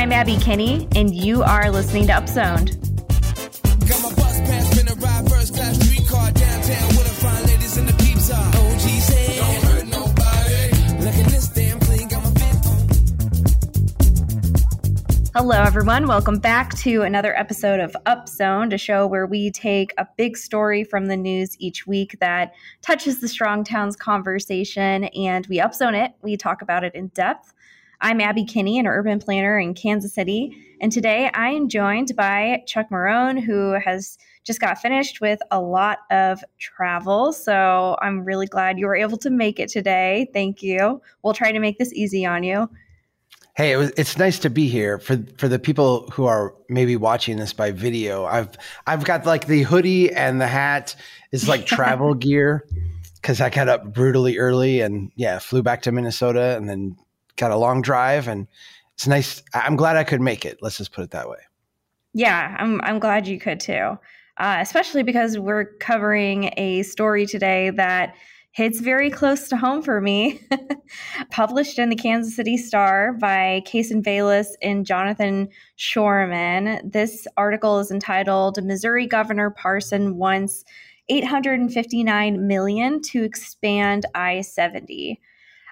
I'm Abby Kinney, and you are listening to Upzoned. Got my bus pass, finna ride first class streetcar downtown with the fine ladies and the peeps are. OG's head, don't hurt nobody. Look at this damn clean, got my fit Hello, everyone. Welcome back to another episode of Upzoned, a show where we take a big story from the news each week that touches the Strong Towns conversation and we upzone it. We talk about it in depth. I'm Abby Kinney, an urban planner in Kansas City. And today I am joined by Chuck Marohn, who has just got finished with a lot of travel. So I'm really glad you were able to make it today. Thank you. We'll try to make this easy on you. Hey, it was, it's nice to be here for for the people who are maybe watching this by video. I've I've got like the hoodie and the hat is like travel gear because I got up brutally early and yeah, flew back to Minnesota and then got a long drive and it's nice. I'm glad I could make it. Let's just put it that way. Yeah, I'm, I'm glad you could too. Uh, especially because we're covering a story today that hits very close to home for me. Published in the Kansas City Star by Kacen Bayless and Jonathan Shorman. This article is entitled Missouri Governor Parson Wants 859 million to expand I-70.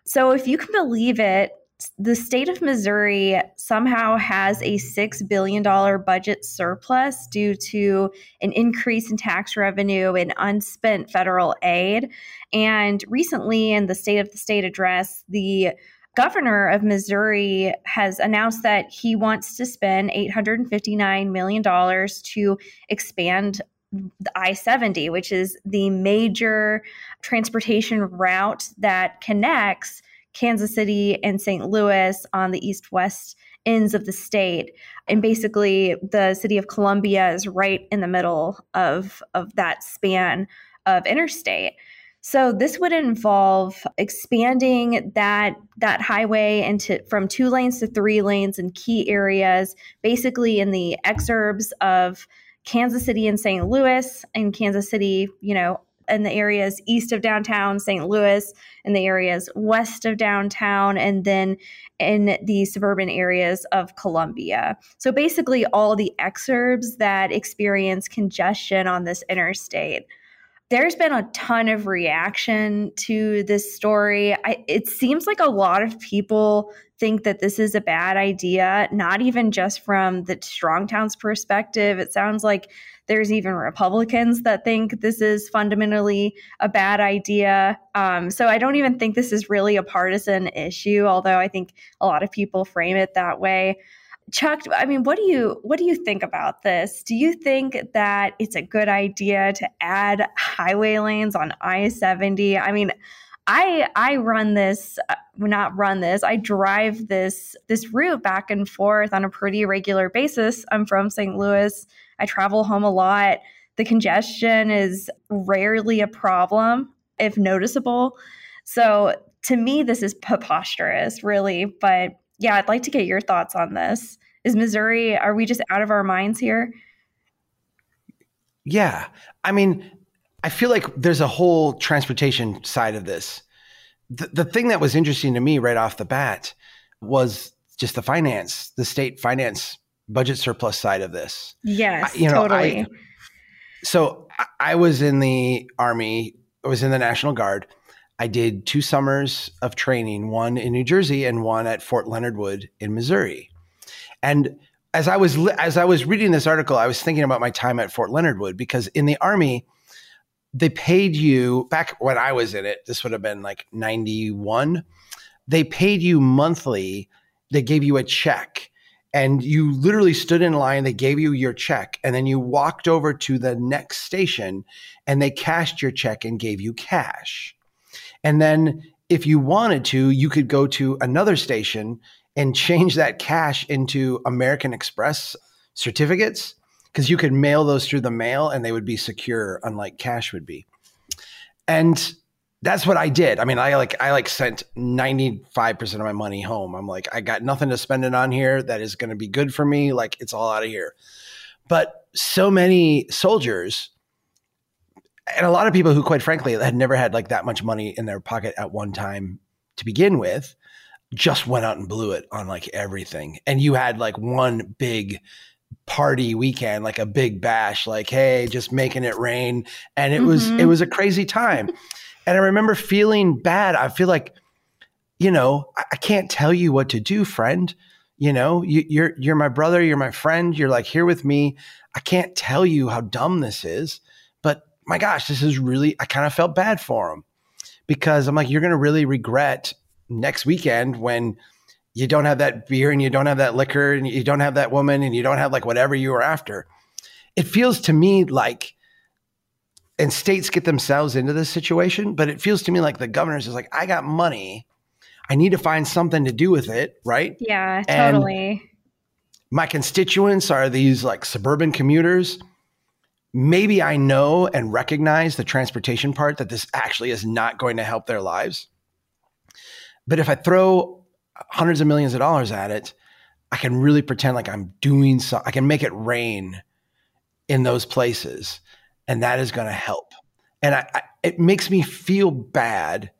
So, if you can believe it, the state of Missouri somehow has a $6 billion budget surplus due to an increase in tax revenue and unspent federal aid. And recently, in the State of the State address, the governor of Missouri has announced that he wants to spend $859 million to expand I 70, which is the major transportation route that connects Kansas City and St. Louis on the east west ends of the state. And basically, the city of Columbia is right in the middle of, of that span of interstate. So this would involve expanding that that highway into from two lanes to three lanes in key areas, basically in the exurbs of Kansas City and St. Louis, and Kansas City, you know, in the areas east of downtown St. Louis, in the areas west of downtown, and then in the suburban areas of Columbia. So basically, all the exurbs that experience congestion on this interstate there's been a ton of reaction to this story. I, it seems like a lot of people think that this is a bad idea, not even just from the Strong Towns perspective. It sounds like there's even Republicans that think this is fundamentally a bad idea. Um, so I don't even think this is really a partisan issue, although I think a lot of people frame it that way. Chuck, I mean, what do you what do you think about this? Do you think that it's a good idea to add highway lanes on I-70? I mean, I I run this uh, not run this. I drive this this route back and forth on a pretty regular basis. I'm from St. Louis. I travel home a lot. The congestion is rarely a problem if noticeable. So, to me this is preposterous, really, but yeah, I'd like to get your thoughts on this. Is Missouri, are we just out of our minds here? Yeah. I mean, I feel like there's a whole transportation side of this. The, the thing that was interesting to me right off the bat was just the finance, the state finance budget surplus side of this. Yes, I, you know, totally. I, so I was in the Army, I was in the National Guard. I did two summers of training, one in New Jersey and one at Fort Leonard Wood in Missouri. And as I was as I was reading this article, I was thinking about my time at Fort Leonard Wood because in the Army, they paid you back when I was in it. This would have been like ninety one. They paid you monthly. They gave you a check, and you literally stood in line. They gave you your check, and then you walked over to the next station, and they cashed your check and gave you cash. And then if you wanted to, you could go to another station and change that cash into American Express certificates because you could mail those through the mail and they would be secure, unlike cash would be. And that's what I did. I mean, I like I like sent 95% of my money home. I'm like, I got nothing to spend it on here that is going to be good for me. Like it's all out of here. But so many soldiers and a lot of people who, quite frankly, had never had like that much money in their pocket at one time to begin with, just went out and blew it on like everything. And you had like one big party weekend, like a big bash, like, hey, just making it rain. And it mm-hmm. was, it was a crazy time. and I remember feeling bad. I feel like, you know, I, I can't tell you what to do, friend. You know, you, you're you're my brother, you're my friend, you're like here with me. I can't tell you how dumb this is, my gosh, this is really I kind of felt bad for him because I'm like, you're gonna really regret next weekend when you don't have that beer and you don't have that liquor and you don't have that woman and you don't have like whatever you were after. It feels to me like, and states get themselves into this situation, but it feels to me like the governors is like, I got money. I need to find something to do with it, right? Yeah, totally. And my constituents are these like suburban commuters. Maybe I know and recognize the transportation part that this actually is not going to help their lives. But if I throw hundreds of millions of dollars at it, I can really pretend like I'm doing so. I can make it rain in those places, and that is going to help. And I, I, it makes me feel bad.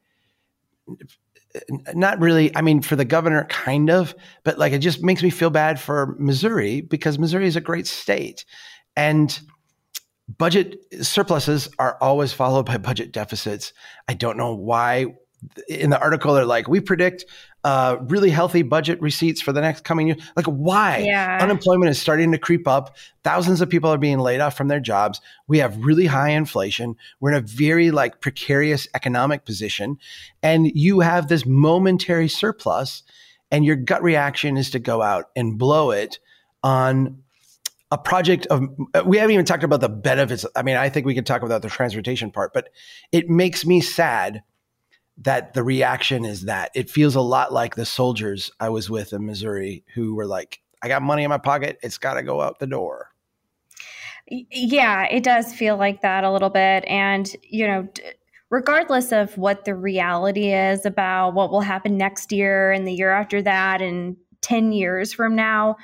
Not really. I mean, for the governor, kind of, but like it just makes me feel bad for Missouri because Missouri is a great state, and budget surpluses are always followed by budget deficits. I don't know why. In the article they're like we predict uh, really healthy budget receipts for the next coming year. Like why? Yeah. unemployment is starting to creep up. Thousands of people are being laid off from their jobs. We have really high inflation. We're in a very like precarious economic position. And you have this momentary surplus and your gut reaction is to go out and blow it on a project of uh, we haven't even talked about the benefits i mean i think we can talk about the transportation part but it makes me sad that the reaction is that it feels a lot like the soldiers I was with in Missouri who were like, I got money in my pocket. It's got to go out the door. Yeah, it does feel like that a little bit. And, you know, regardless of what the reality is about what will happen next year and the year after that and 10 years from now,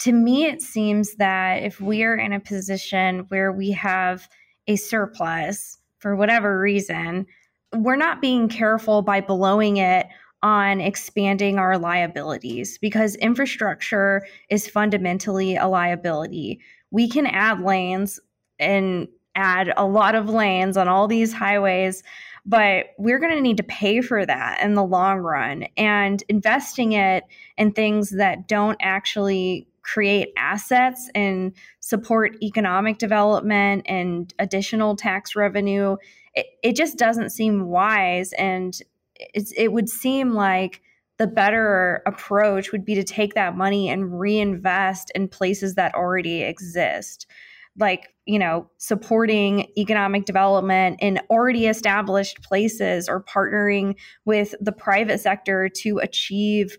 to me, it seems that if we are in a position where we have a surplus for whatever reason, we're not being careful by blowing it on expanding our liabilities because infrastructure is fundamentally a liability. We can add lanes and add a lot of lanes on all these highways, but we're going to need to pay for that in the long run. And investing it in things that don't actually create assets and support economic development and additional tax revenue it, it just doesn't seem wise. And it would seem like the better approach would be to take that money and reinvest in places that already exist. Like you know supporting economic development in already established places or partnering with the private sector to achieve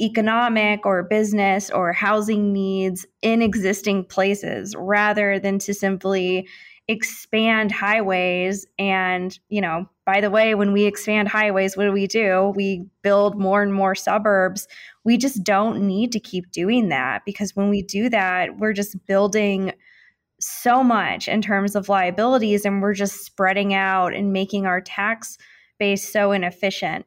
economic or business or housing needs in existing places rather than to simply expand highways. And you know by the way when we expand highways what do we do? We build more and more suburbs. We just don't need to keep doing that because when we do that we're just building so much in terms of liabilities and we're just spreading out and making our tax base so inefficient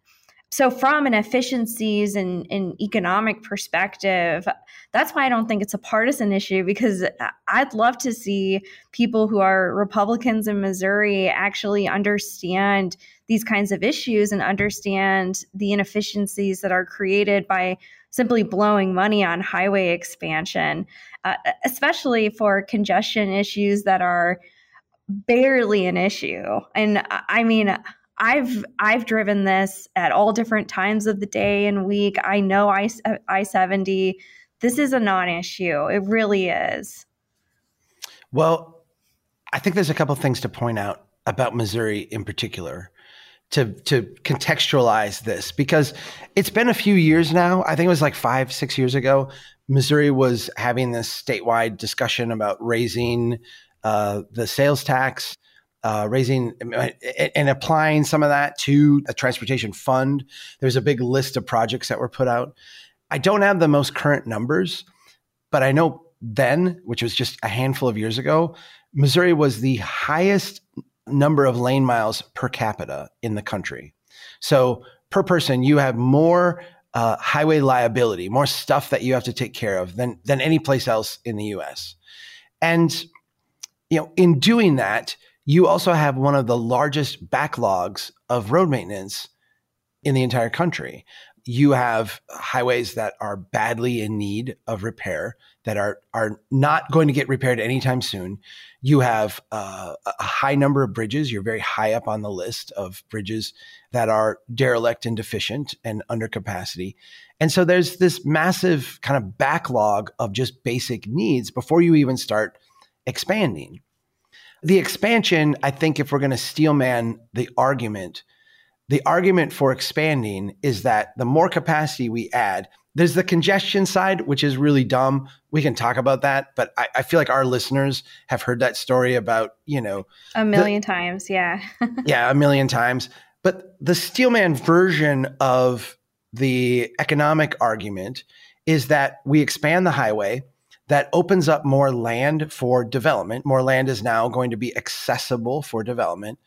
so from an efficiencies and, and economic perspective that's why i don't think it's a partisan issue because i'd love to see people who are republicans in missouri actually understand these kinds of issues and understand the inefficiencies that are created by simply blowing money on highway expansion uh, especially for congestion issues that are barely an issue. And i mean I've I've driven this at all different times of the day and week. I know I I seventy. This is a non-issue. It really is. Well, I think there's a couple things to point out about Missouri in particular to to contextualize this because it's been a few years now. I think it was like five six years ago. Missouri was having this statewide discussion about raising uh, the sales tax uh, raising and applying some of that to a transportation fund. There's a big list of projects that were put out. I don't have the most current numbers, but I know then, which was just a handful of years ago, Missouri was the highest number of lane miles per capita in the country. So per person, you have more uh, highway liability, more stuff that you have to take care of than than any place else in the U.S. And you know, in doing that, you also have one of the largest backlogs of road maintenance in the entire country. You have highways that are badly in need of repair that are are not going to get repaired anytime soon. You have uh, a high number of bridges. You're very high up on the list of bridges that are derelict and deficient and under capacity. And so there's this massive kind of backlog of just basic needs before you even start expanding. The expansion, I think, if we're going to steelman the argument, the argument for expanding is that the more capacity we add, there's the congestion side, which is really dumb. We can talk about that, but I, I feel like our listeners have heard that story about, you know, a million the, times. Yeah. yeah, a million times. But the steelman version of the economic argument is that we expand the highway, that opens up more land for development. More land is now going to be accessible for development.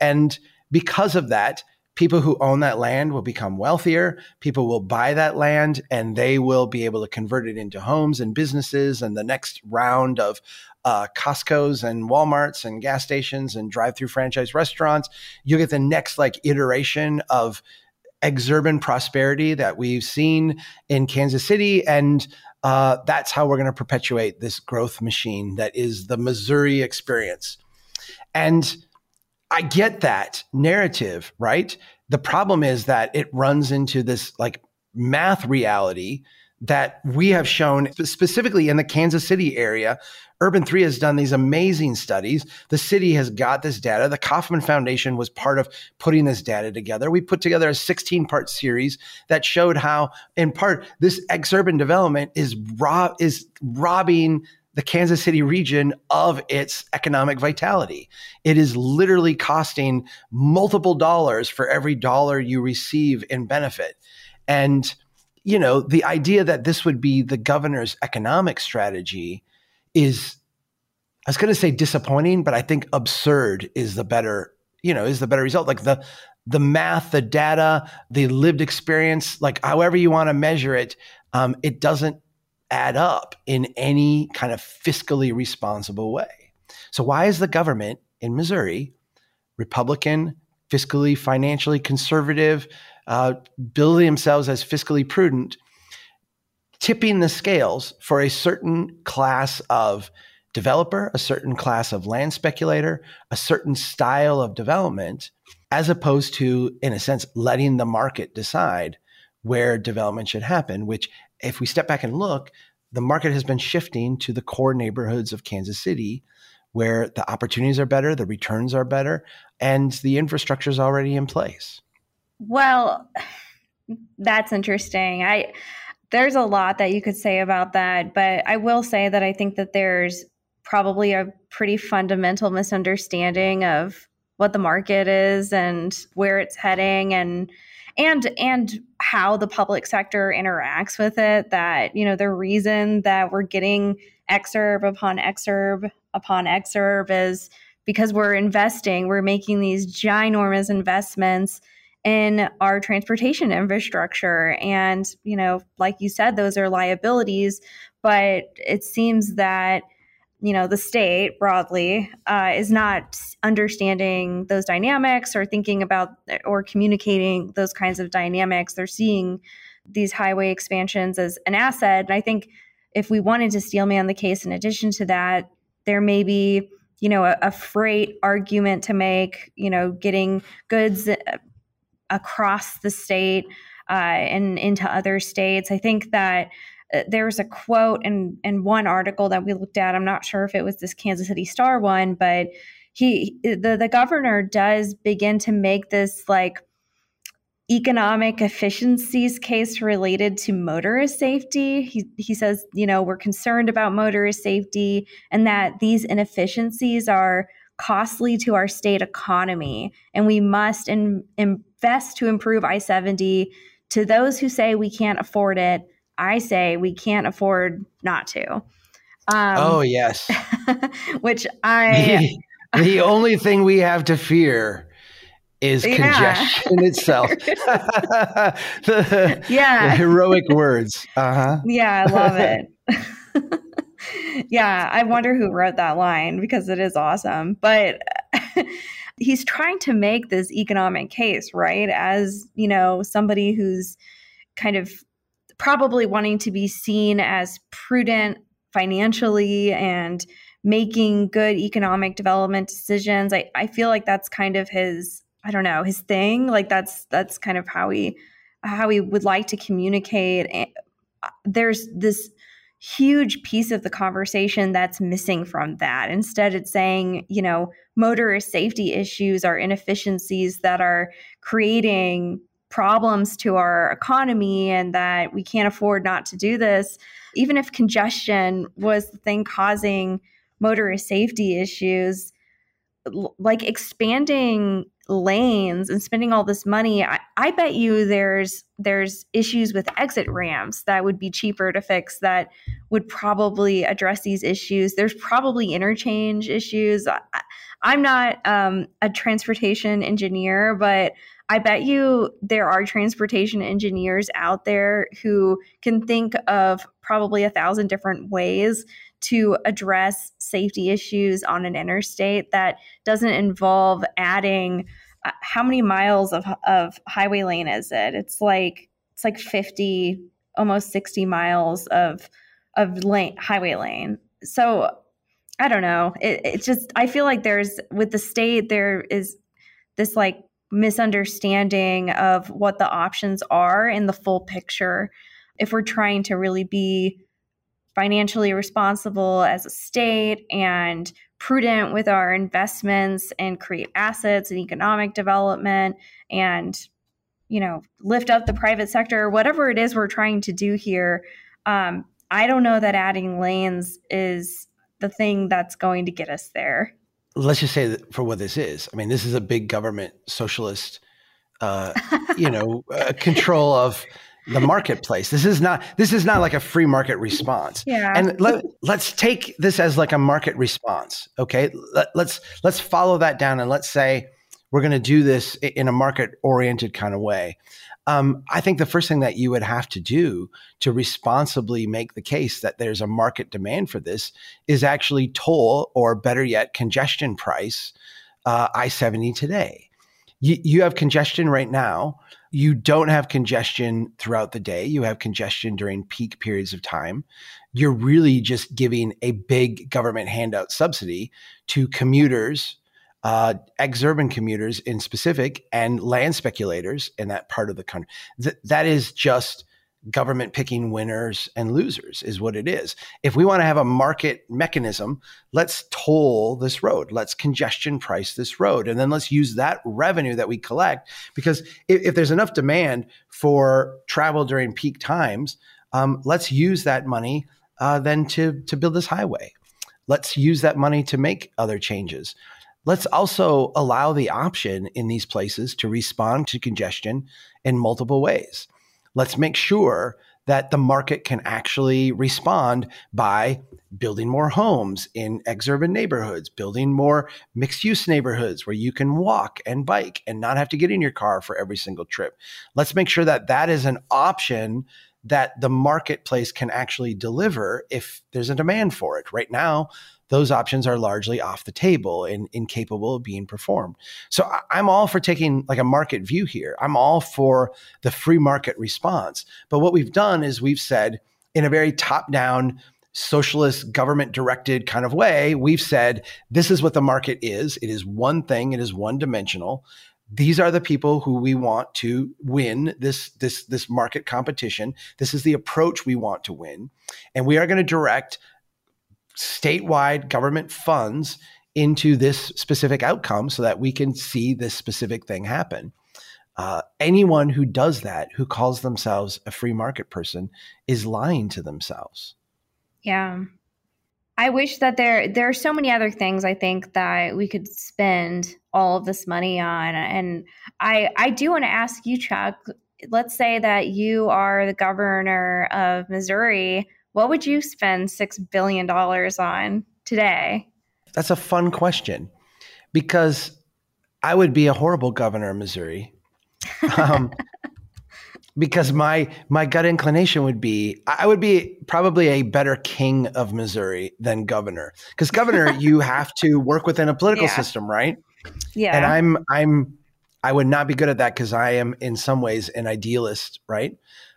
And because of that, people who own that land will become wealthier. People will buy that land and they will be able to convert it into homes and businesses. And the next round of uh, Costco's and Walmart's and gas stations and drive through franchise restaurants, you'll get the next like iteration of exurban prosperity that we've seen in Kansas City. And uh, that's how we're going to perpetuate this growth machine that is the Missouri experience. And I get that narrative, right? The problem is that it runs into this like math reality that we have shown specifically in the Kansas City area. Urban 3 has done these amazing studies. The city has got this data. The Kauffman Foundation was part of putting this data together. We put together a 16 part series that showed how, in part, this exurban development is, is robbing the Kansas City region of its economic vitality. It is literally costing multiple dollars for every dollar you receive in benefit. And you know, the idea that this would be the governor's economic strategy is, I was going to say disappointing, but I think absurd is the better, you know, is the better result. Like the, the math, the data, the lived experience, like however you want to measure it, um, it doesn't add up in any kind of fiscally responsible way. So why is the government in Missouri, Republican, fiscally, financially conservative, uh, building themselves as fiscally prudent, tipping the scales for a certain class of developer, a certain class of land speculator, a certain style of development, as opposed to, in a sense, letting the market decide where development should happen, which, if we step back and look, the market has been shifting to the core neighborhoods of Kansas City where the opportunities are better, the returns are better, and the infrastructure is already in place. Well, that's interesting. I there's a lot that you could say about that, but I will say that I think that there's probably a pretty fundamental misunderstanding of what the market is and where it's heading and and and how the public sector interacts with it that you know the reason that we're getting exurb upon exurb upon exurb is because we're investing we're making these ginormous investments in our transportation infrastructure. And, you know, like you said, those are liabilities, but it seems that, you know, the state broadly uh, is not understanding those dynamics or thinking about or communicating those kinds of dynamics. They're seeing these highway expansions as an asset. And I think if we wanted to steelman the case in addition to that, there may be you know a, a, freight argument to make you know getting goods across the state uh, and into other states. I think that uh, there was a quote in in one article that we looked at. I'm not sure if it was this Kansas City Star one, but he the the governor does begin to make this like economic efficiencies case related to motorist safety. He, he says, you know, we're concerned about motorist safety and that these inefficiencies are costly to our state economy and we must in, in, best to improve I 70. To those who say we can't afford it, I say we can't afford not to. Um, oh, yes. which I. the, only thing we have to fear is yeah. congestion itself. the, yeah. The heroic words. Uh-huh. Yeah, I love it. yeah, I wonder who wrote that line because it is awesome. But he's trying to make this economic case, right? As, you know, somebody who's kind of probably wanting to be seen as prudent financially and making good economic development decisions. I, I feel like that's kind of his I don't know, his thing. Like that's that's kind of how he how he would like to communicate. There's this huge piece of the conversation that's missing from that. Instead, it's saying, you know, motorist safety issues are inefficiencies that are creating problems to our economy and that we can't afford not to do this. Even if congestion was the thing causing motorist safety issues, like expanding lanes and spending all this money I, I, bet you there's there's issues with exit ramps that would be cheaper to fix that would probably address these issues. There's probably interchange issues. I, i'm not um, a transportation engineer but i bet you there are transportation engineers out there who can think of probably a thousand different ways to address safety issues on an interstate that doesn't involve adding uh, how many miles of, of highway lane is it? It's like it's like 50 almost 60 miles of of lane highway lane. So I don't know. It, it's just I feel like there's with the state there is this like misunderstanding of what the options are in the full picture if we're trying to really be financially responsible as a state and prudent with our investments and create assets and economic development and you know lift up the private sector whatever it is we're trying to do here um, i don't know that adding lanes is the thing that's going to get us there. Let's just say that for what this is. I mean this is a big government socialist uh, you know uh, control of the marketplace. This is not this is not like a free market response. Yeah. And let, let's take this as like a market response. Okay. Let, let's let's follow that down and let's say we're going to do this in a market oriented kind of way. Um, I think the first thing that you would have to do to responsibly make the case that there's a market demand for this is actually toll, or better yet, congestion price uh, I 70 today. You, you have congestion right now you don't have congestion throughout the day. You have congestion during peak periods of time. You're really just giving a big government handout subsidy to commuters, uh, exurban commuters in specific, and land speculators in that part of the country. Th- that is just government picking winners and losers is what it is. If we want to have a market mechanism, let's toll this road. Let's congestion price this road. And then let's use that revenue that we collect because if, if there's enough demand for travel during peak times, um, let's use that money uh, then to, to build this highway. Let's use that money to make other changes. Let's also allow the option in these places to respond to congestion in multiple ways let's make sure that the market can actually respond by building more homes in exurban neighborhoods, building more mixed use neighborhoods where you can walk and bike and not have to get in your car for every single trip. Let's make sure that that is an option that the marketplace can actually deliver if there's a demand for it. Right now, those options are largely off the table and incapable of being performed. So I'm all for taking like a market view here. I'm all for the free market response. But what we've done is we've said in a very top down, socialist government directed kind of way, we've said this is what the market is. It is one thing, it is one dimensional these are the people who we want to win this this this market competition this is the approach we want to win and we are going to direct statewide government funds into this specific outcome so that we can see this specific thing happen. Uh, anyone who does that, who calls themselves a free market person, is lying to themselves. Yeah. I wish that there there are so many other things I think that we could spend all of this money on. And I I do want to ask you, Chuck, let's say that you are the governor of Missouri what would you spend $6 billion on today? That's a fun question because I would be a horrible governor of Missouri. Um, because my my gut inclination would be I would be probably a better king of Missouri than governor. Because governor, you have to work within a political yeah. system, right? Yeah. And I'm I'm I would not be good at that because I am in some ways an idealist, right?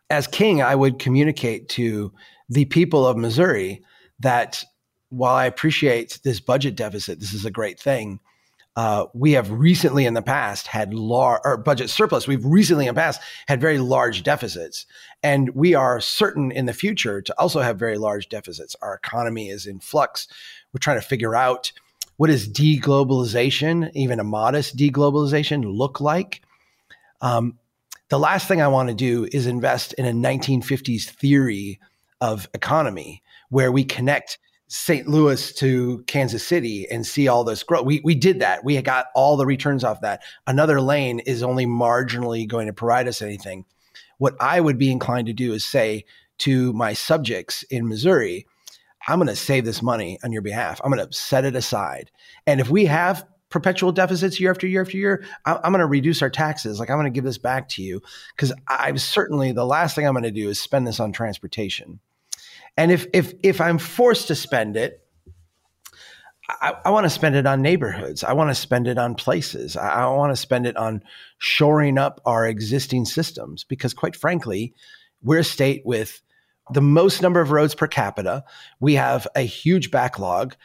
As king, I would communicate to the people of Missouri that while I appreciate this budget deficit, this is a great thing. Uh, we have recently in the past had large or budget surplus. We've recently in the past had very large deficits, and we are certain in the future to also have very large deficits. Our economy is in flux. We're trying to figure out what does deglobalization, even a modest deglobalization, look like. Um, the last thing I want to do is invest in a 1950s theory of economy where we connect St. Louis to Kansas City and see all this growth. We, we did that. We got all the returns off that. Another lane is only marginally going to provide us anything. What I would be inclined to do is say to my subjects in Missouri, I'm going to save this money on your behalf. I'm going to set it aside. And if we have perpetual deficits year after year after year, I'm going to reduce our taxes. Like I'm going to give this back to you because I'm certainly the last thing I'm going to do is spend this on transportation. And if if if I'm forced to spend it, I, I want to spend it on neighborhoods. I want to spend it on places. I, I want to spend it on shoring up our existing systems because, quite frankly, we're a state with the most number of roads per capita. We have a huge backlog.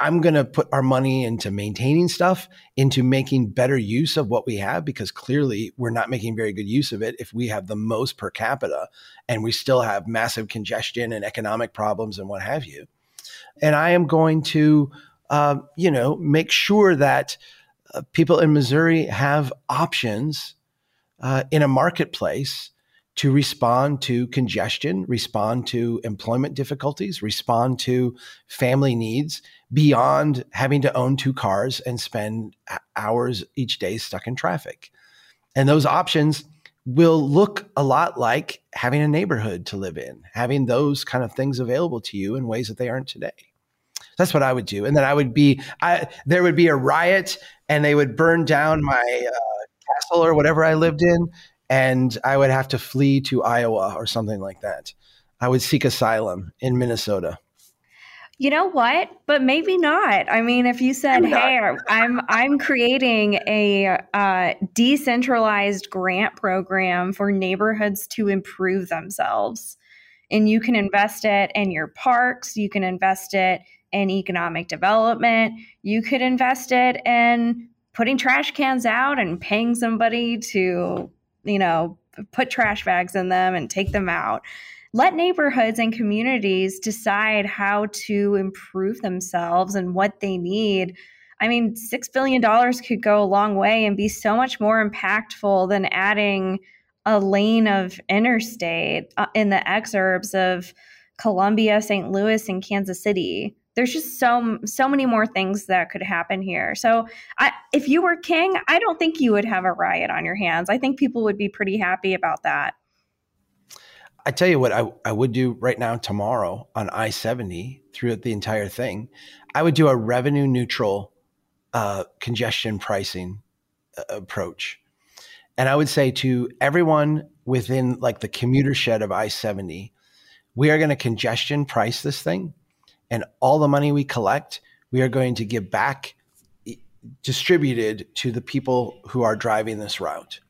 I'm going to put our money into maintaining stuff, into making better use of what we have, because clearly we're not making very good use of it if we have the most per capita and we still have massive congestion and economic problems and what have you. And I am going to, uh, you know, make sure that uh, people in Missouri have options uh, in a marketplace to respond to congestion, respond to employment difficulties, respond to family needs beyond having to own two cars and spend hours each day stuck in traffic. And those options will look a lot like having a neighborhood to live in, having those kind of things available to you in ways that they aren't today. That's what I would do. And then I would be, I, there would be a riot and they would burn down my uh, castle or whatever I lived in and I would have to flee to Iowa or something like that. I would seek asylum in Minnesota. You know what? But maybe not. I mean, if you said, "Hey, I'm I'm creating a uh, decentralized grant program for neighborhoods to improve themselves," and you can invest it in your parks, you can invest it in economic development, you could invest it in putting trash cans out and paying somebody to you know, put trash bags in them and take them out. Let neighborhoods and communities decide how to improve themselves and what they need. I mean, $6 billion could go a long way and be so much more impactful than adding a lane of interstate uh, in the exurbs of Columbia, St. Louis, and Kansas City there's just so so many more things that could happen here. So, I, if you were king, I don't think you would have a riot on your hands. I think people would be pretty happy about that. I tell you what, I, I would do right now tomorrow on I seventy throughout the entire thing. I would do a revenue neutral uh, congestion pricing uh, approach, and I would say to everyone within like the commuter shed of I seventy, we are going to congestion price this thing and all the money we collect, we are going to give back distributed to the people who are driving this route.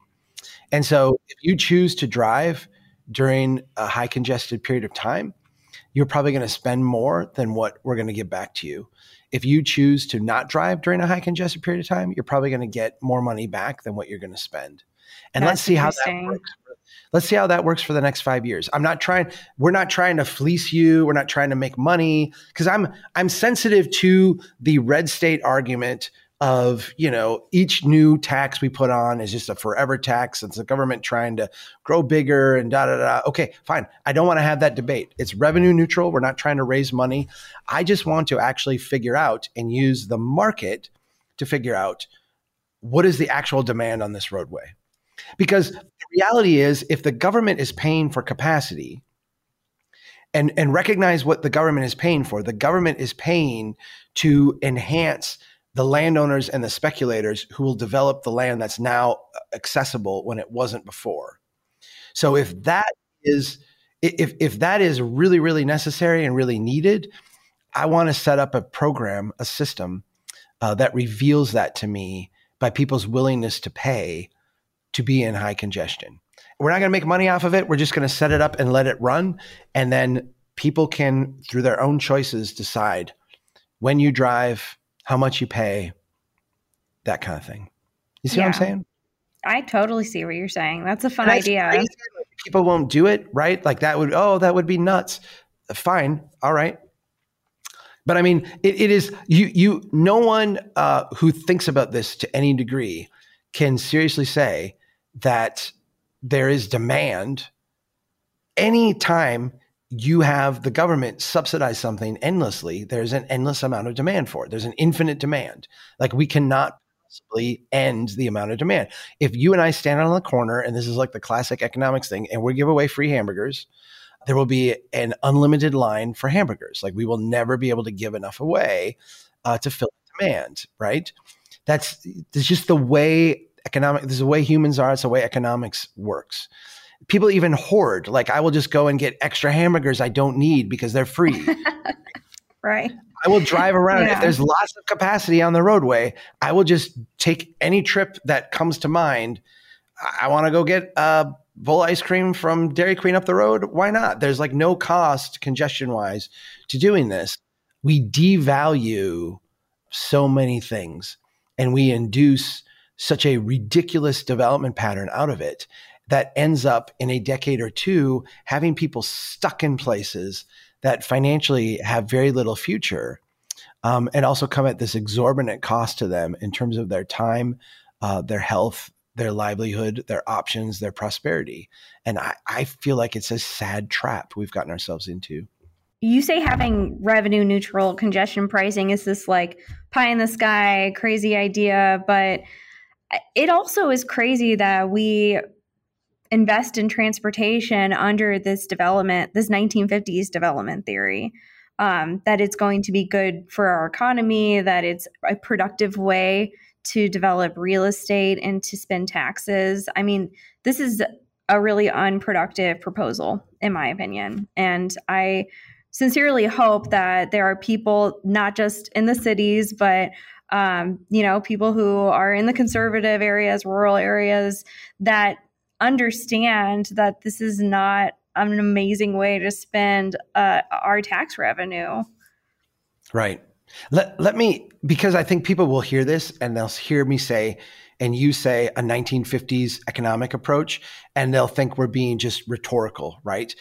And so if you choose to drive during a high congested period of time, you're probably going to spend more than what we're going to give back to you. If you choose to not drive during a high congested period of time, you're probably going to get more money back than what you're going to spend. And That's let's see how that works Let's see how that works for the next five years. I'm not trying, we're not trying to fleece you. We're not trying to make money because I'm, I'm sensitive to the red state argument of, you know, each new tax we put on is just a forever tax. It's the government trying to grow bigger and da da da. Okay, fine. I don't want to have that debate. It's revenue neutral. We're not trying to raise money. I just want to actually figure out and use the market to figure out what is the actual demand on this roadway. Because the reality is, if the government is paying for capacity, and, and recognize what the government is paying for, the government is paying to enhance the landowners and the speculators who will develop the land that's now accessible when it wasn't before. So if that is if if that is really really necessary and really needed, I want to set up a program, a system uh, that reveals that to me by people's willingness to pay to be in high congestion. We're not going to make money off of it. We're just going to set it up and let it run, and then people can, through their own choices, decide when you drive, how much you pay, that kind of thing. You see yeah. what I'm saying? I totally see what you're saying. That's a fun idea. People won't do it, right? Like that would, oh, that would be nuts. Fine. All right. But I mean, it, it is you. You. No one uh, who thinks about this to any degree can seriously say that there is demand. Anytime you have the government subsidize something endlessly, there's an endless amount of demand for it. There's an infinite demand. Like we cannot possibly end the amount of demand. If you and I stand on the corner, and this is like the classic economics thing, and we give away free hamburgers, there will be an unlimited line for hamburgers. Like we will never be able to give enough away uh, to fill demand, right? That's, that's just the way economic, this is the way humans are. It's the way economics works. People even hoard. Like I will just go and get extra hamburgers I don't need because they're free. right. I will drive around. Yeah. If there's lots of capacity on the roadway, I will just take any trip that comes to mind. I, want to go get a bowl ice cream from Dairy Queen up the road. Why not? There's like no cost congestion wise to doing this. We devalue so many things and we induce such a ridiculous development pattern out of it that ends up in a decade or two having people stuck in places that financially have very little future um, and also come at this exorbitant cost to them in terms of their time, uh, their health, their livelihood, their options, their prosperity. And I, I feel like it's a sad trap we've gotten ourselves into. You say having revenue neutral congestion pricing is this like pie in the sky, crazy idea, but it also is crazy that we invest in transportation under this development, this 1950s development theory. Um, that it's going to be good for our economy, that it's a productive way to develop real estate and to spend taxes. I mean, this is a really unproductive proposal, in my opinion. And I sincerely hope that there are people, not just in the cities, but um, you know, people who are in the conservative areas, rural areas, that understand that this is not an amazing way to spend uh, our tax revenue. Right. Let, let me, because I think people will hear this and they'll hear me say, and you say a 1950s economic approach, and they'll think we're being just rhetorical, right?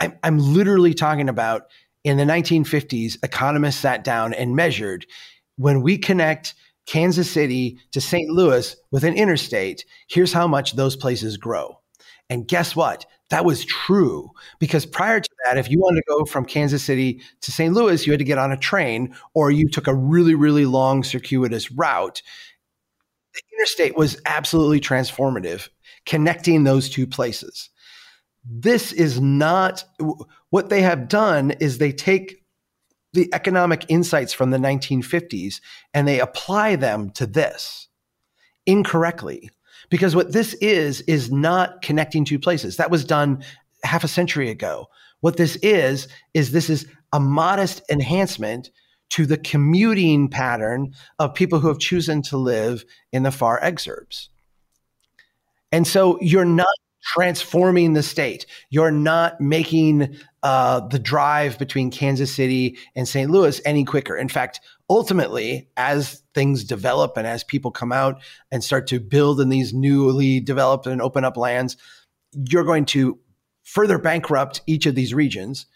I'm, I'm literally talking about in the 1950s, economists sat down and measured when we connect Kansas City to St. Louis with an interstate, here's how much those places grow. And guess what? That was true because prior to that, if you wanted to go from Kansas City to St. Louis, you had to get on a train or you took a really, really long circuitous route. The interstate was absolutely transformative, connecting those two places. This is not what they have done is they take the economic insights from the 1950s and they apply them to this incorrectly. Because what this is, is not connecting two places. That was done half a century ago. What this is, is this is a modest enhancement to the commuting pattern of people who have chosen to live in the far exurbs. And so you're not transforming the state. You're not making uh, the drive between Kansas City and St. Louis any quicker. In fact, ultimately, as things develop and as people come out and start to build in these newly developed and open up lands, you're going to further bankrupt each of these regions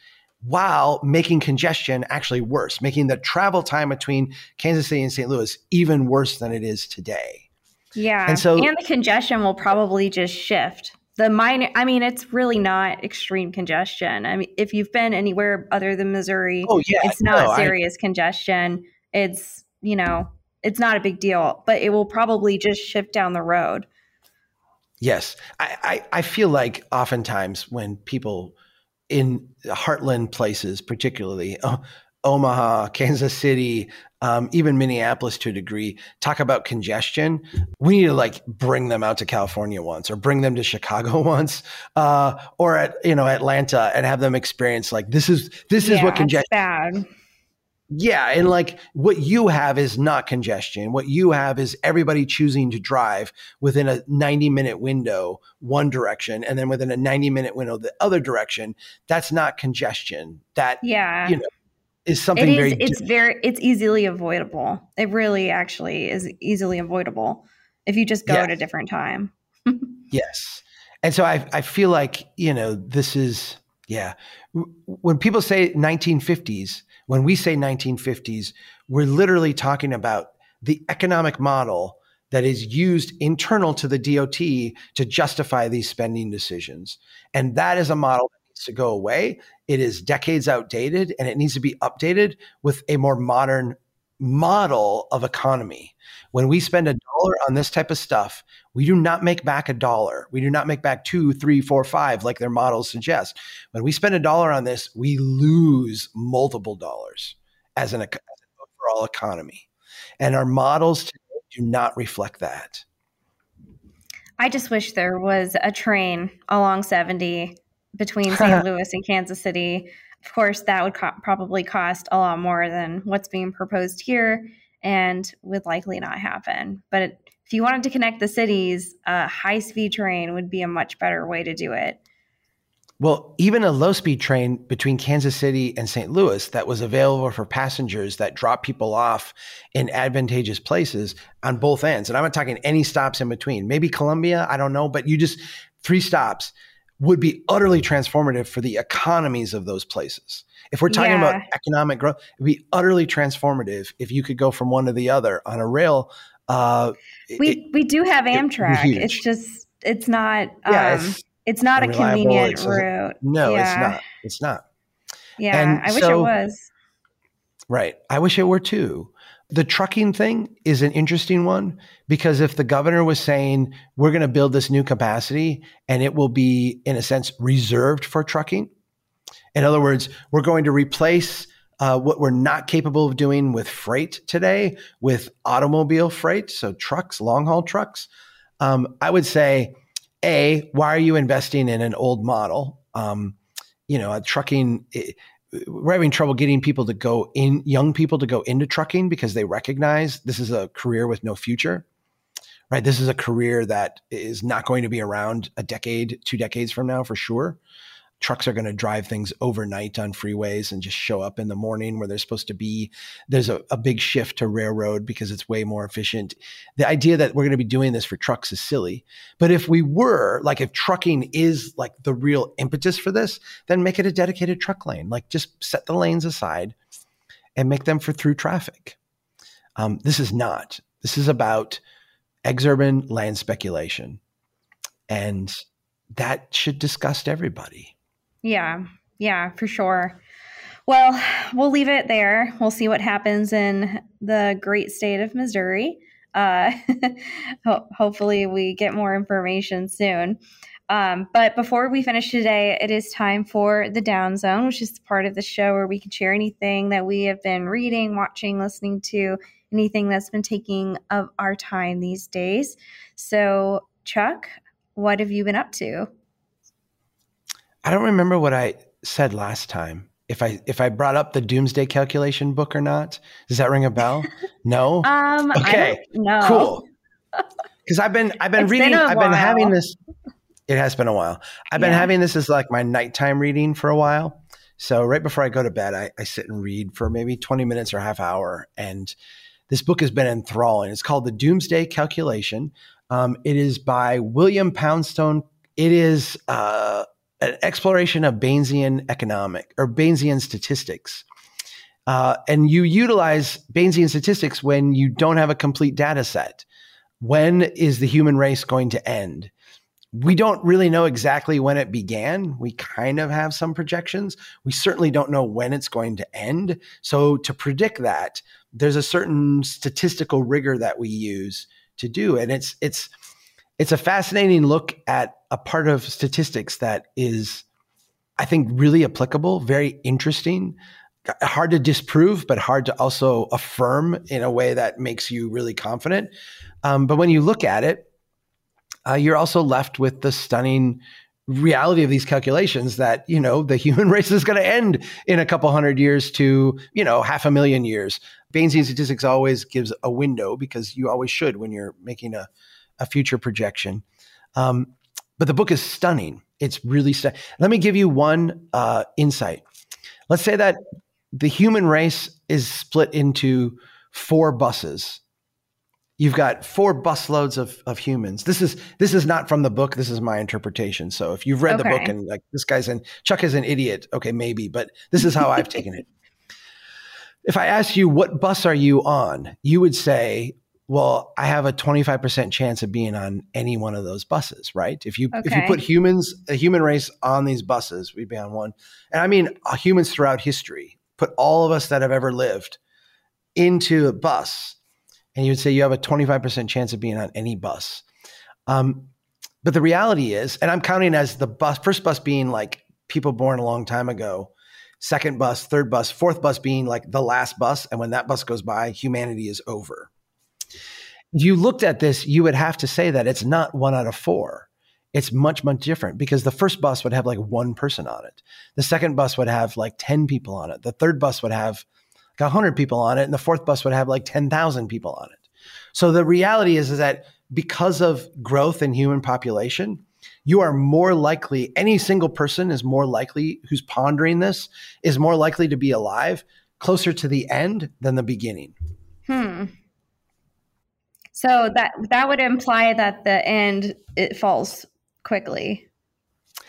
while making congestion actually worse, making the travel time between Kansas City and St. Louis even worse than it is today. Yeah. And so and the congestion will probably just shift the minor i mean it's really not extreme congestion. I mean if you've been anywhere other than missouri oh, yeah, it's not no, serious I, congestion. It's you know it's not a big deal but it will probably just shift down the road. Yes. I i, I feel like oftentimes when people in heartland places particularly uh, omaha kansas city um, even Minneapolis to a degree, talk about congestion. We need to like bring them out to California once, or bring them to Chicago once, uh, or at you know Atlanta, and have them experience like this is this yeah, is what congestion. Bad. Yeah, and like what you have is not congestion. What you have is everybody choosing to drive within a 90 minute window one direction and then within a 90 minute window the other direction. That's not congestion. That yeah. you know is something it is, very it's very it's easily avoidable. It really actually is easily avoidable if you just go Yes. at a different time. Yes. And so I, I feel like, you know, this is, yeah. When people say 1950s, when we say 1950s, we're literally talking about the economic model that is used internal to the DOT to justify these spending decisions. And that is a model that needs to go away. It is decades outdated and it needs to be updated with a more modern model of economy. When we spend a dollar on this type of stuff, we do not make back a dollar. We do not make back two, three, four, five, like their models suggest. When we spend a dollar on this, we lose multiple dollars as an, as an overall economy. And our models today do not reflect that. I just wish there was a train along 70 between St. Louis and Kansas City. Of course, that would co- probably cost a lot more than what's being proposed here and would likely not happen. But it, if you wanted to connect the cities, a high speed train would be a much better way to do it. Well, even a low speed train between Kansas City and St. Louis that was available for passengers that drop people off in advantageous places on both ends. And I'm not talking any stops in between, maybe Columbia, I don't know, but you just three stops would be utterly transformative for the economies of those places. If we're talking about economic growth, it would be utterly transformative if you could go from one to the other on a rail. Uh, We it- we do have Amtrak. huge. It's just it's not um, yeah, it's, it's, not a convenient it's route. no, it's not. It's not. Yeah, And I wish it was. Right. I wish it were too. The trucking thing is an interesting one because if the governor was saying, we're going to build this new capacity and it will be, in a sense, reserved for trucking. In other words, we're going to replace uh, what we're not capable of doing with freight today with automobile freight, so trucks, long haul trucks. Um, I would say, A, why are you investing in an old model? Um, you know, a trucking. It, we're having trouble getting people to go in, young people to go into trucking because they recognize this is a career with no future, right? This is a career that is not going to be around a decade, two decades from now for sure. Trucks are going to drive things overnight on freeways and just show up in the morning where they're supposed to be. There's a, a big shift to railroad because it's way more efficient. The idea that we're going to be doing this for trucks is silly. But if we were, like, if trucking is like the real impetus for this, then make it a dedicated truck lane. Like just set the lanes aside and make them for through traffic. Um, this is not. This is about exurban land speculation. And that should disgust everybody. Yeah, yeah, for sure. Well, we'll leave it there. We'll see what happens in the great state of Missouri. Uh, ho- hopefully, we get more information soon. Um, but before we finish today, it is time for the Down Zone, which is the part of the show where we can share anything that we have been reading, watching, listening to, anything that's been taking of our time these days. So, Chuck, what have you been up to? I don't remember what I said last time. If I if I brought up the doomsday calculation book or not. Does that ring a bell? No? Um, Okay, I cool. Because I've been I've been It's reading been I've been having this. It has been a while. I've been Yeah. having this as like my nighttime reading for a while. So right before I go to bed, I, I sit and read for maybe twenty minutes or half hour. And this book has been enthralling. It's called The Doomsday Calculation. Um, it is by William Poundstone. It is uh, an exploration of Bayesian economic or Bayesian statistics. Uh, and you utilize Bayesian statistics when you don't have a complete data set. When is the human race going to end? We don't really know exactly when it began. We kind of have some projections. We certainly don't know when it's going to end. So, to predict that, there's a certain statistical rigor that we use to do. And it's, it's, it's a fascinating look at a part of statistics that is, I think, really applicable, very interesting. hard to disprove, but hard to also affirm in a way that makes you really confident. Um, but when you look at it, uh, you're also left with the stunning reality of these calculations that you know the human race is going to end in a couple hundred years to you know half a million years bayesian statistics always gives a window because you always should when you're making a, a future projection um, but the book is stunning it's really stunning let me give you one uh, insight let's say that the human race is split into four buses you've got four busloads of, of humans. This is this is not from the book. This is my interpretation. So if you've read okay. the book and like this guy's in Chuck is an idiot, okay, maybe, but this is how I've taken it. If I ask you what bus are you on, you would say, well, I have a 25% chance of being on any one of those buses, right? If you okay. if you put humans, a human race on these buses, we'd be on one. And I mean uh, humans throughout history. Put all of us that have ever lived into a bus and you would say you have a 25% chance of being on any bus. Um, but the reality is, and I'm counting as the bus, first bus being like people born a long time ago, second bus, third bus, fourth bus being like the last bus. And when that bus goes by, humanity is over. You looked at this, you would have to say that it's not one out of four. It's much, much different because the first bus would have like one person on it. The second bus would have like 10 people on it. The third bus would have like 100 people on it, and the fourth bus would have like 10,000 people on it. So the reality is, is that because of growth in human population, you are more likely, any single person is more likely who's pondering this is more likely to be alive closer to the end than the beginning. Hmm. So that that would imply that the end it falls quickly.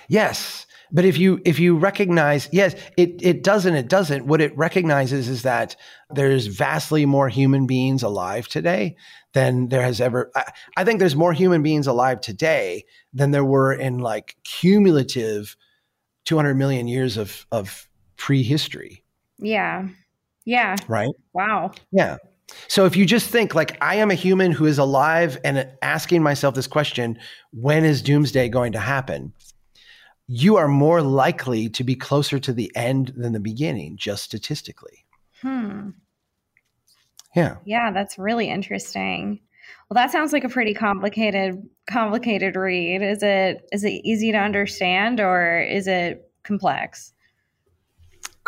Yes. But if you if you recognize, yes, it it doesn't, it doesn't. What it recognizes is that there's vastly more human beings alive today than there has ever. I, I think there's more human beings alive today than there were in like cumulative 200 million years of of prehistory. Yeah. Yeah. Right. Wow. Yeah. So if you just think like I am a human who is alive and asking myself this question, when is doomsday going to happen? you are more likely to be closer to the end than the beginning, just statistically. Hmm. Yeah. Yeah, that's really interesting. Well, that sounds like a pretty complicated complicated read. Is it is it easy to understand or is it complex?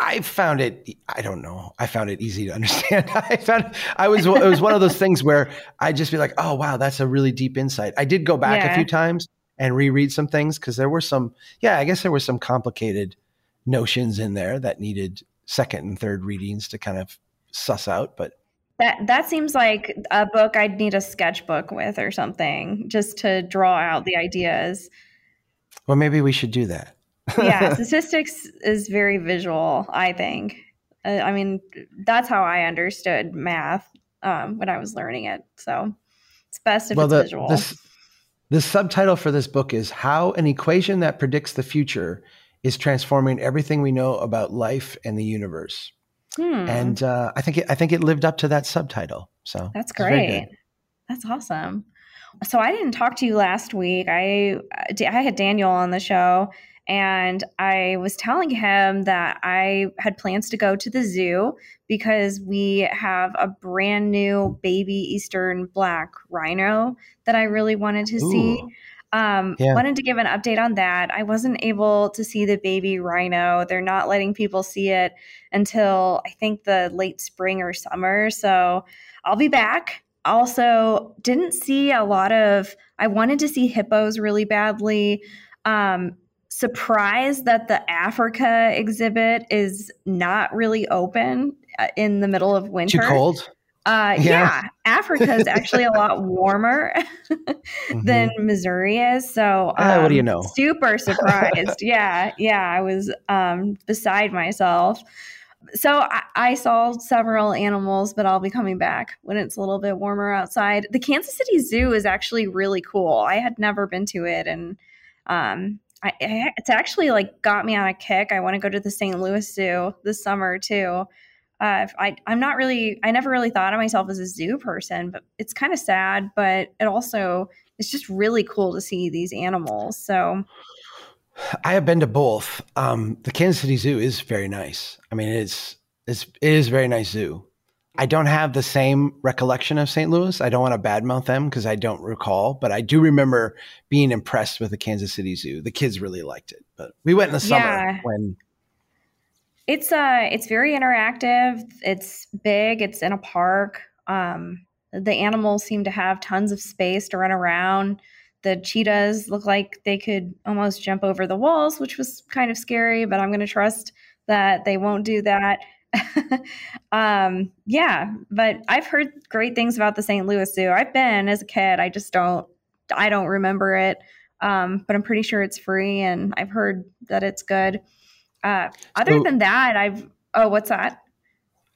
I found it. I don't know. I found it easy to understand. I found I was it was one of those things where I'd just be like, oh wow, that's a really deep insight. I did go back yeah. a few times and reread some things because there were some, yeah, I guess there were some complicated notions in there that needed second and third readings to kind of suss out. But that that seems like a book I'd need a sketchbook with or something just to draw out the ideas. Well, maybe we should do that. Yeah, statistics is very visual. I think. Uh, I mean, that's how I understood math um, when I was learning it. So it's best if well, it's the, visual. The, the subtitle for this book is How an Equation That Predicts the Future is Transforming Everything We Know About Life and the Universe. Hmm. And uh, I think it, I think it lived up to that subtitle. So that's great. That's awesome. So I didn't talk to you last week. I I had Daniel on the show, and I was telling him that I had plans to go to the zoo because we have a brand new baby Eastern black rhino that I really wanted to Ooh. see. Um, yeah. Wanted to give an update on that. I wasn't able to see the baby rhino. They're not letting people see it until I think the late spring or summer. So I'll be back. Also, didn't see a lot of. I wanted to see hippos really badly. Um, surprised that the Africa exhibit is not really open uh, in the middle of winter. Too cold. Uh, yeah. yeah. Africa is actually a lot warmer mm-hmm. than Missouri is. So, um, what do you um, know? Super surprised. yeah, yeah, I was um, beside myself. So I, I, saw several animals, but I'll be coming back when it's a little bit warmer outside. The Kansas City Zoo is actually really cool. I had never been to it, and um, I, it's actually like got me on a kick. I want to go to the St. Louis Zoo this summer too. Uh, I, I'm not really, I never really thought of myself as a zoo person, but it's kind of sad, but it also, it's just really cool to see these animals. So I have been to both. Um, the Kansas City Zoo is very nice. I mean, it's, It's, it is a very nice zoo. I don't have the same recollection of St. Louis. I don't want to badmouth them because I don't recall, but I do remember being impressed with the Kansas City Zoo. The kids really liked it, but we went in the summer yeah. when it's uh it's very interactive. It's big. It's in a park. Um, the animals seem to have tons of space to run around. The cheetahs look like they could almost jump over the walls, which was kind of scary, but I'm going to trust that they won't do that. um, yeah, but I've heard great things about the St. Louis Zoo. I've been as a kid. I just don't I don't remember it. Um, but I'm pretty sure it's free and I've heard that it's good. Uh, other so, than that, I've oh, what's that?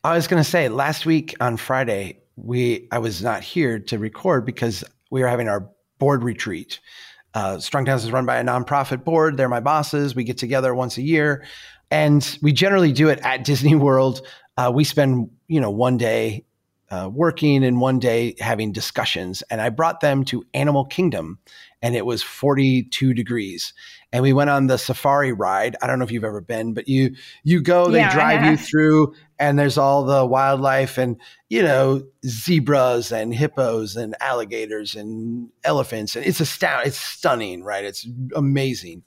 I was going to say last week on Friday, we I was not here to record because we were having our board retreat. Uh, Strong Towns is run by a nonprofit board. They're my bosses. We get together once a year. And we generally do it at Disney World. Uh, we spend, you know, one day uh, working and one day having discussions. And I brought them to Animal Kingdom and it was 42 degrees. And we went on the safari ride. I don't know if you've ever been, but you you go, they yeah, drive you through, and there's all the wildlife and you know zebras and hippos and alligators and elephants, and it's astounding. It's stunning, right? It's amazing.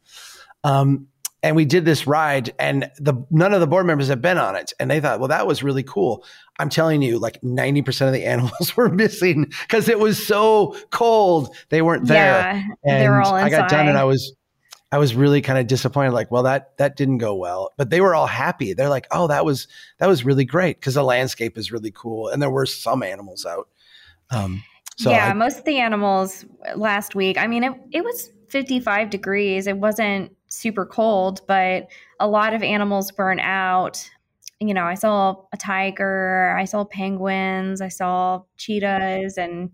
Um, and we did this ride and the none of the board members have been on it. And they thought well that was really cool. I'm telling you like 90% of the animals were missing because it was so cold. They weren't there yeah, and they were all inside. i got done and i was i was really kind of disappointed like well that that didn't go well. But they were all happy. They're like oh that was that was really great because the landscape is really cool and there were some animals out. Um so yeah I, most of the animals last week i mean it, it was 55 degrees. It wasn't super cold, but a lot of animals burn out. You know, I saw a tiger, I saw penguins, I saw cheetahs, and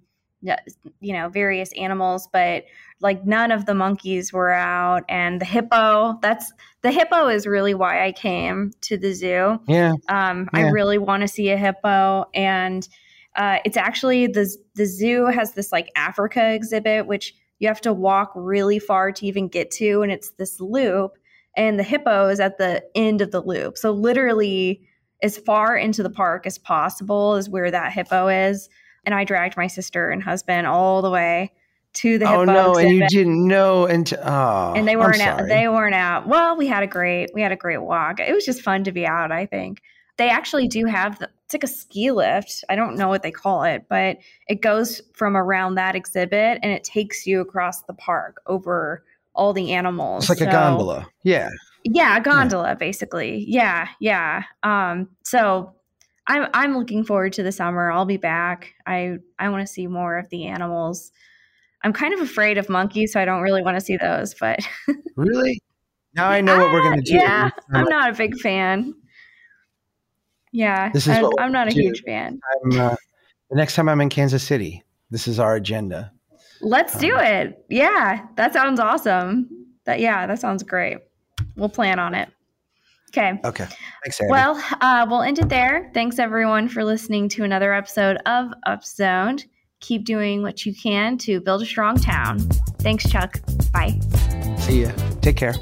you know various animals but like none of the monkeys were out and the hippo that's the hippo is really why i came to the zoo yeah um yeah. i really want to see a hippo and uh it's actually the the zoo has this like africa exhibit which you have to walk really far to even get to and it's this loop and the hippo is at the end of the loop. So literally as far into the park as possible is where that hippo is. And i dragged my sister and husband all the way to the oh, hippo oh no and you didn't know and oh, and they weren't out they weren't out. Well we had a great we had a great walk. It was just fun to be out i think. They actually do have the, it's like a ski lift. I don't know what they call it, but it goes from around that exhibit and it takes you across the park over all the animals. It's like so, a gondola. Yeah. Yeah, a gondola yeah. basically. Yeah, yeah. Um so I'm I'm looking forward to the summer. I'll be back. I I want to see more of the animals. I'm kind of afraid of monkeys, so I don't really want to see those, but Really? Now I know what we're going to do. Yeah, I'm not a big fan. Yeah, this is I, I'm not a do. huge fan. Uh, the next time I'm in Kansas City, this is our agenda. Let's um, do it. Yeah, that sounds awesome. That yeah, that sounds great. We'll plan on it. Okay. Okay. Thanks, Abby. Well, uh, we'll end it there. Thanks everyone for listening to another episode of Upzoned. Keep doing what you can to build a strong town. Thanks, Chuck. Bye. See ya. Take care.